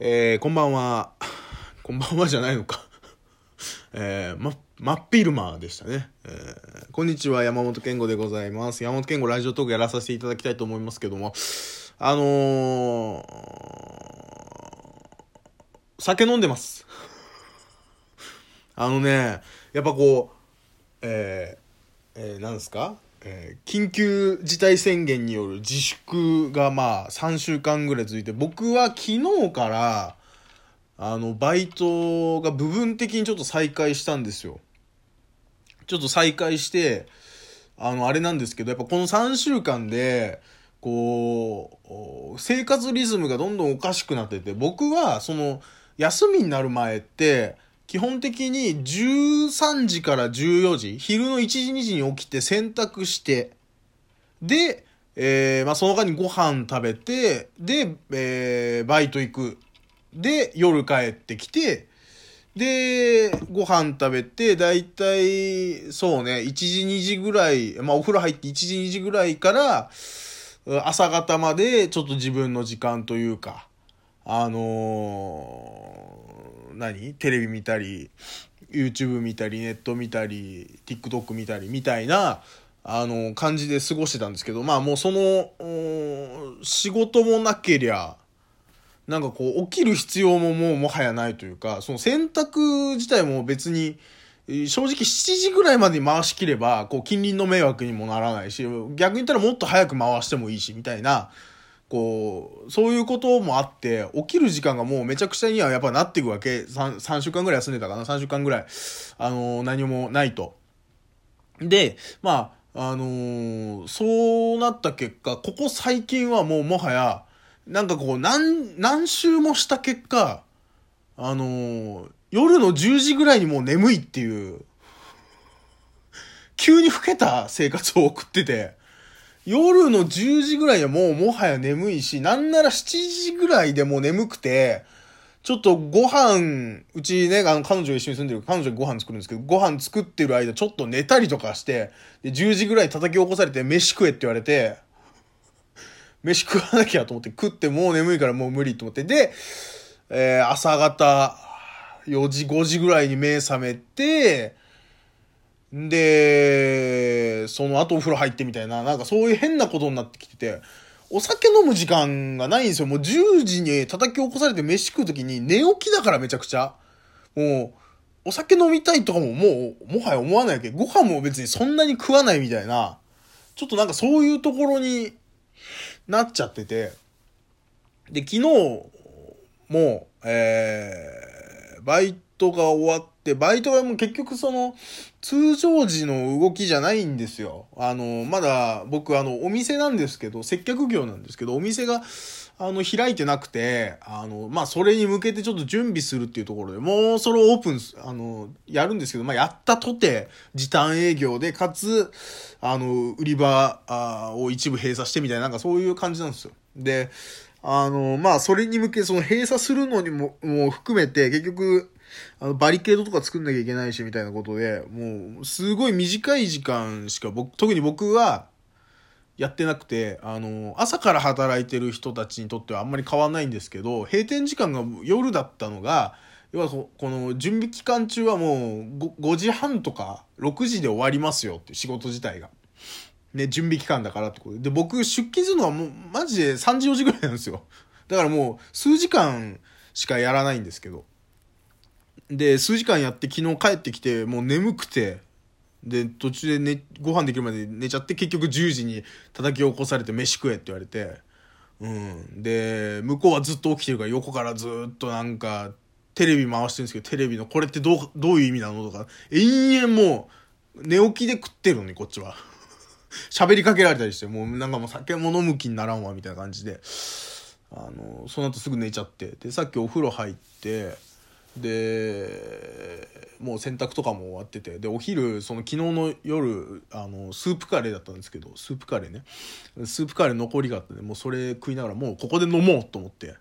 えー、こんばんは。こんばんはじゃないのか。えー、ま、真っ昼間でしたね。えー、こんにちは、山本健吾でございます。山本健吾ラジオトークやらさせていただきたいと思いますけども、あのー、酒飲んでます。あのね、やっぱこう、えー、えー、なんですか？緊急事態宣言による自粛がまあ3週間ぐらい続いて僕は昨日からあのバイトが部分的にちょっと再開したんですよ。ちょっと再開してあのあれなんですけどやっぱこの3週間でこう生活リズムがどんどんおかしくなってて僕はその休みになる前って基本的に13時から14時、昼の1時2時に起きて洗濯して、で、えーまあ、その間にご飯食べて、で、えーバイト行く。で、夜帰ってきて、で、ご飯食べて、だいたい、そうね、1時2時ぐらい、まあ、お風呂入って1時2時ぐらいから、朝方までちょっと自分の時間というか、あのー何？テレビ見たり YouTube 見たりネット見たり TikTok 見たりみたいなあの感じで過ごしてたんですけどまあもうその仕事もなけりゃなんかこう起きる必要ももうもはやないというかその洗濯自体も別に正直7時ぐらいまでに回しきればこう近隣の迷惑にもならないし逆に言ったらもっと早く回してもいいしみたいなこう、そういうこともあって、起きる時間がもうめちゃくちゃにはやっぱなっていくわけ。3, 3週間ぐらい休んでたかな ?3 週間ぐらい、あのー何もないと。で、まあ、あのーそうなった結果、ここ最近はもうもはや、なんかこう、何、何週もした結果、あのー夜の10時ぐらいにもう眠いっていう、急に老けた生活を送ってて、夜の10時ぐらいにはもうもはや眠いし、なんなら7時ぐらいでもう眠くて、ちょっとご飯、うちね、あの、彼女一緒に住んでる彼女ご飯作るんですけど、ご飯作ってる間ちょっと寝たりとかして、で、10時ぐらい叩き起こされて、飯食えって言われて、飯食わなきゃと思って、食ってもう眠いからもう無理と思って、で、えー朝方、4時、5時ぐらいに目覚めて、で、その後お風呂入ってみたいな、なんかそういう変なことになってきてて、お酒飲む時間がないんですよ。もう10時に叩き起こされて飯食う時に寝起きだからめちゃくちゃ。もう、お酒飲みたいとかももう、もはや思わないわけ。ご飯も別にそんなに食わないみたいな、ちょっとなんかそういうところになっちゃってて。で、昨日も、えー、バイトが終わって、バイトがもう結局その、通常時の動きじゃないんですよ。あの、まだ僕あの、お店なんですけど、接客業なんですけど、お店が、あの、開いてなくて、あの、まあ、それに向けてちょっと準備するっていうところで、もうそれをオープン、あの、やるんですけど、まあ、やったとて、時短営業で、かつ、あの、売り場を一部閉鎖してみたいな、なんかそういう感じなんですよ。で、あの、まあ、それに向け、その閉鎖するのにも、もう含めて、結局、あの、バリケードとか作んなきゃいけないし、みたいなことで、もう、すごい短い時間しか、僕、特に僕は、やってなくて、あの、朝から働いてる人たちにとってはあんまり変わんないんですけど、閉店時間が夜だったのが、要はこの準備期間中はもう 5, 5時半とか6時で終わりますよって仕事自体が。ね、準備期間だからってことで。で、僕出勤するのはもうマジで3時4時ぐらいなんですよ。だからもう数時間しかやらないんですけど。で、数時間やって昨日帰ってきてもう眠くて、で、途中で寝、ご飯できるまで寝ちゃって結局10時に叩き起こされて飯食えって言われて、うん。で、向こうはずっと起きてるから横からずっとなんか、テレビ回してるんですけど、テレビのこれってどう、どういう意味なの？とか、延々もう、寝起きで食ってるのに、こっちは。喋りかけられたりして、もうなんかもう酒も飲む気にならんわ、みたいな感じで。あの、その後すぐ寝ちゃって。で、さっきお風呂入って、で、もう洗濯とかも終わってて、で、お昼、その昨日の夜、あの、スープカレーだったんですけど、スープカレーね。スープカレー残りがあってね、もうそれ食いながら、もうここで飲もうと思って。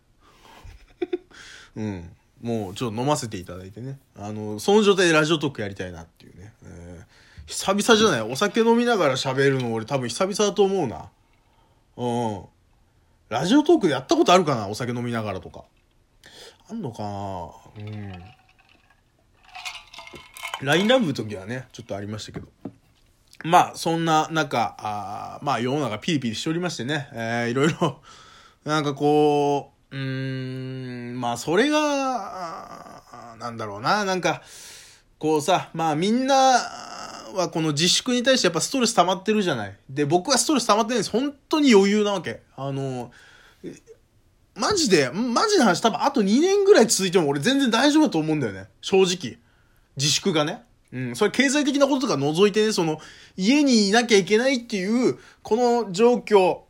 うん。もうちょっと飲ませていただいてね。あの、その状態でラジオトークやりたいなっていうね。えー久々じゃない？お酒飲みながら喋るの俺多分久々だと思うな。うん。ラジオトークでやったことあるかな？お酒飲みながらとか。あんのかな？うん。LINE ラブの時はね、ちょっとありましたけど。まあ、そんな中、あまあ、世の中ピリピリしておりましてね、えー、いろいろ、なんかこう、うーん、まあ、それが、なんだろうな、なんか、こうさ、まあ、みんなはこの自粛に対してやっぱストレス溜まってるじゃない。で、僕はストレス溜まってないんです。本当に余裕なわけ。あの、マジで、マジな話多分あと2年ぐらい続いても俺全然大丈夫だと思うんだよね。正直。自粛がね。うん、それ経済的なこととか除いてね、その、家にいなきゃいけないっていう、この状況、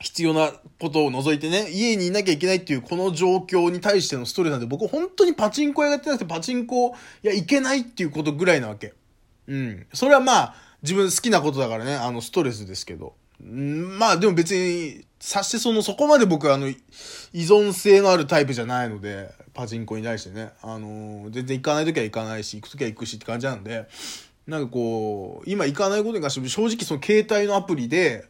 必要なことを除いてね、家にいなきゃいけないっていうこの状況に対してのストレスなんで、僕本当にパチンコ屋やってなくてパチンコ、いや、いけないっていうことぐらいなわけ。うん。それはまあ、自分好きなことだからね、あの、ストレスですけど。うんまあ、でも別に、さしてその、そこまで僕あの、依存性のあるタイプじゃないので、パチンコに対してね、あの、全然行かないときは行かないし、行くときは行くしって感じなんで、なんかこう、今行かないことに関して正直その携帯のアプリで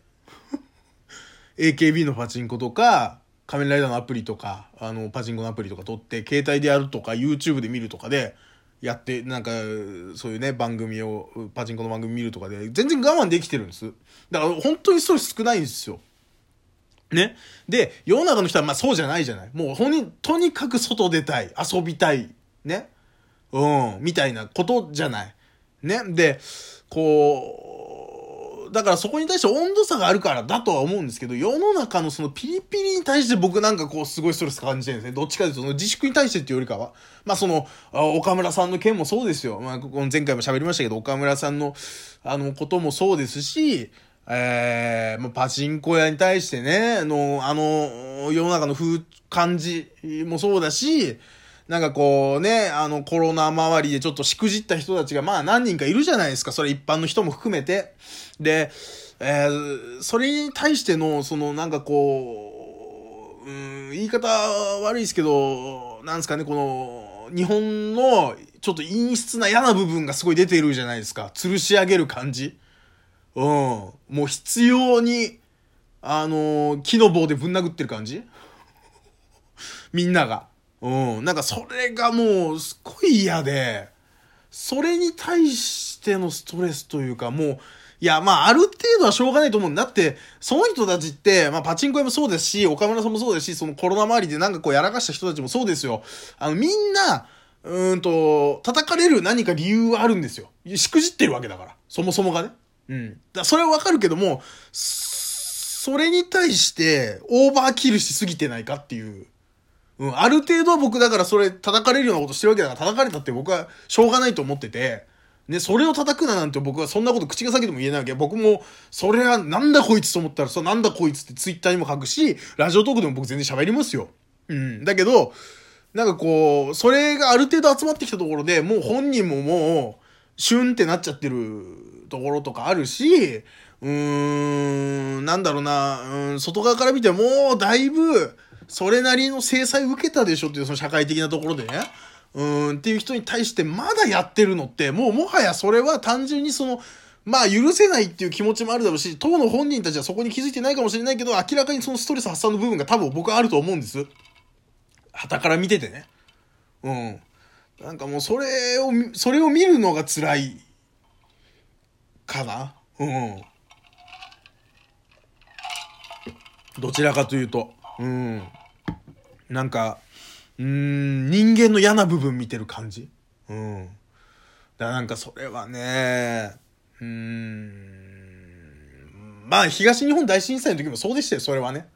AKB のパチンコとか、仮面ライダーのアプリとか、あの、パチンコのアプリとか撮って、携帯でやるとか、YouTube で見るとかで、やって、なんか、そういうね、番組を、パチンコの番組見るとかで、全然我慢できてるんです。だから本当にストレス少ないんですよ。ね。で、世の中の人はまあそうじゃないじゃない。もう本人、とにかく外出たい、遊びたい、ね。うん、みたいなことじゃない。ね。で、こう、だからそこに対して温度差があるからだとは思うんですけど、世の中のそのピリピリに対して僕なんかこうすごいストレス感じてるんですね。どっちかというとその自粛に対してっていうよりかは。まあその、岡村さんの件もそうですよ。まあ前回も喋りましたけど、岡村さんのあのこともそうですし、えー、パチンコ屋に対してね、あの、あの、世の中の風、感じもそうだし、なんかこうね、あのコロナ周りでちょっとしくじった人たちがまあ何人かいるじゃないですか。それ一般の人も含めて。で、えー、それに対しての、そのなんかこう、うん、言い方悪いですけど、なんですかね、この、日本のちょっと陰湿な嫌な部分がすごい出てるじゃないですか。吊るし上げる感じ。うん。もう必要に、あのー、木の棒でぶん殴ってる感じ？みんなが。うん。なんかそれがもう、すっごい嫌で、それに対してのストレスというか、もう、いや、まあ、ある程度はしょうがないと思うんだって、その人たちって、まあ、パチンコ屋もそうですし、岡村さんもそうですし、そのコロナ周りでなんかこうやらかした人たちもそうですよ。あの、みんな、うんと、叩かれる何か理由はあるんですよ。しくじってるわけだから。そもそもがね。うん。だそれはわかるけども、それに対してオーバーキルしすぎてないかっていう。うん、ある程度は僕だからそれ叩かれるようなことしてるわけだから叩かれたって僕はしょうがないと思ってて、ね、それを叩くななんて僕はそんなこと口が先でも言えないわけ。僕も、それはなんだこいつと思ったら、そうなんだこいつってツイッターにも書くし、ラジオトークでも僕全然喋りますよ。うん。だけど、なんかこう、それがある程度集まってきたところで、もう本人ももう、シュンってなっちゃってるところとかあるし、うーん、なんだろうな、うん、外側から見てもうだいぶ、それなりの制裁受けたでしょっていうその社会的なところでね。うん、っていう人に対してまだやってるのって、もうもはやそれは単純にその、まあ許せないっていう気持ちもあるだろうし、当の本人たちはそこに気づいてないかもしれないけど、明らかにそのストレス発散の部分が多分僕はあると思うんです。旗から見ててね。うん。なんかもうそれを、それを見るのが辛いかなうん。どちらかというと。うん。なんか、うん、人間の嫌な部分見てる感じ？うん。だからなんかそれはね、うん、まあ東日本大震災の時もそうでしたよ、それはね。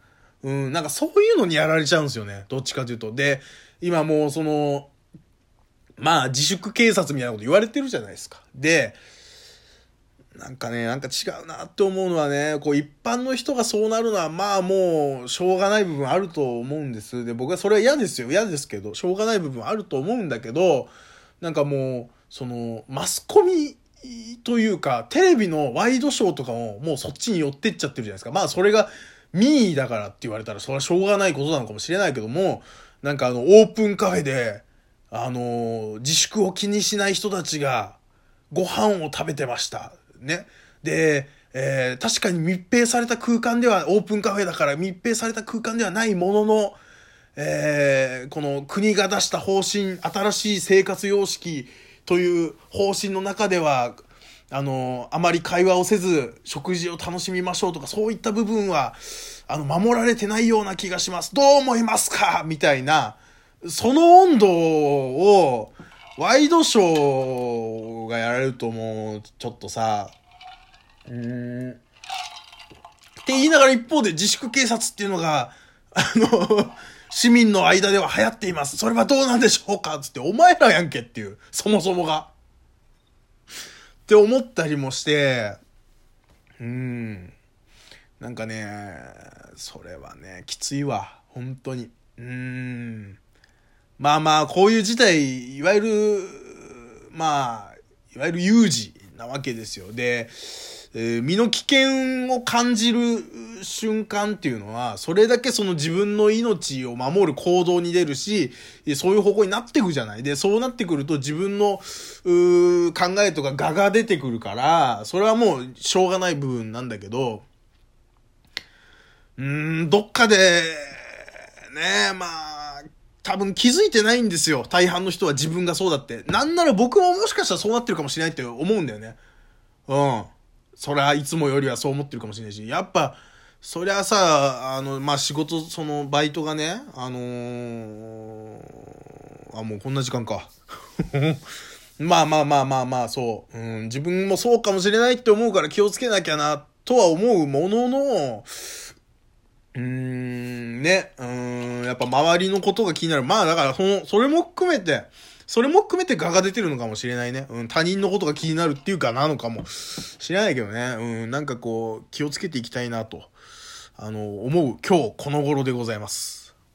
うん、なんかそういうのにやられちゃうんですよね。どっちかというと。で、今もうその、まあ自粛警察みたいなこと言われてるじゃないですか。で、なんかね、なんか違うなって思うのはね、こう一般の人がそうなるのはまあもうしょうがない部分あると思うんです。で、僕はそれは嫌ですよ。嫌ですけど、しょうがない部分あると思うんだけど、なんかもう、その、マスコミというか、テレビのワイドショーとかももうそっちに寄ってっちゃってるじゃないですか。まあそれが民意だからって言われたらそれはしょうがないことなのかもしれないけども、なんかあの、オープンカフェで、あの自粛を気にしない人たちがご飯を食べてました。ね。で、えー、確かに密閉された空間では、オープンカフェだから密閉された空間ではないものの、えー、この国が出した方針、新しい生活様式という方針の中では、あの、あまり会話をせず、食事を楽しみましょうとか、そういった部分は、あの、守られてないような気がします。どう思いますか？みたいな、その温度を、ワイドショーがやられるともう、ちょっとさ、うーん。って言いながら一方で自粛警察っていうのが、あの、市民の間では流行っています。それはどうなんでしょうかつって、お前らやんけっていう、そもそもが。って思ったりもして、うん。なんかね、それはね、きついわ。本当に。うん。まあまあ、こういう事態、いわゆる、まあ、いわゆる有事なわけですよ。で、えー、身の危険を感じる瞬間っていうのは、それだけその自分の命を守る行動に出るし、そういう方向になってくじゃない。で、そうなってくると自分の、う考えとか我が出てくるから、それはもうしょうがない部分なんだけど、うーん、どっかで、ねまあ、多分気づいてないんですよ。大半の人は自分がそうだって。なんなら僕ももしかしたらそうなってるかもしれないって思うんだよね。うん。そりゃいつもよりはそう思ってるかもしれないし、やっぱ、そりゃさ、あの、まあ、仕事、その、バイトがね、あのー、あ、もうこんな時間か。まあまあまあまあまあ、そう、うん。自分もそうかもしれないって思うから気をつけなきゃな、とは思うものの、うーん、ね、うーん、やっぱ周りのことが気になる。まあだからその、それも含めて、それも含めて画が出てるのかもしれないね。うん、他人のことが気になるっていうかなのかもしれないけどね。うん、なんかこう、気をつけていきたいなと、あの、思う今日この頃でございます。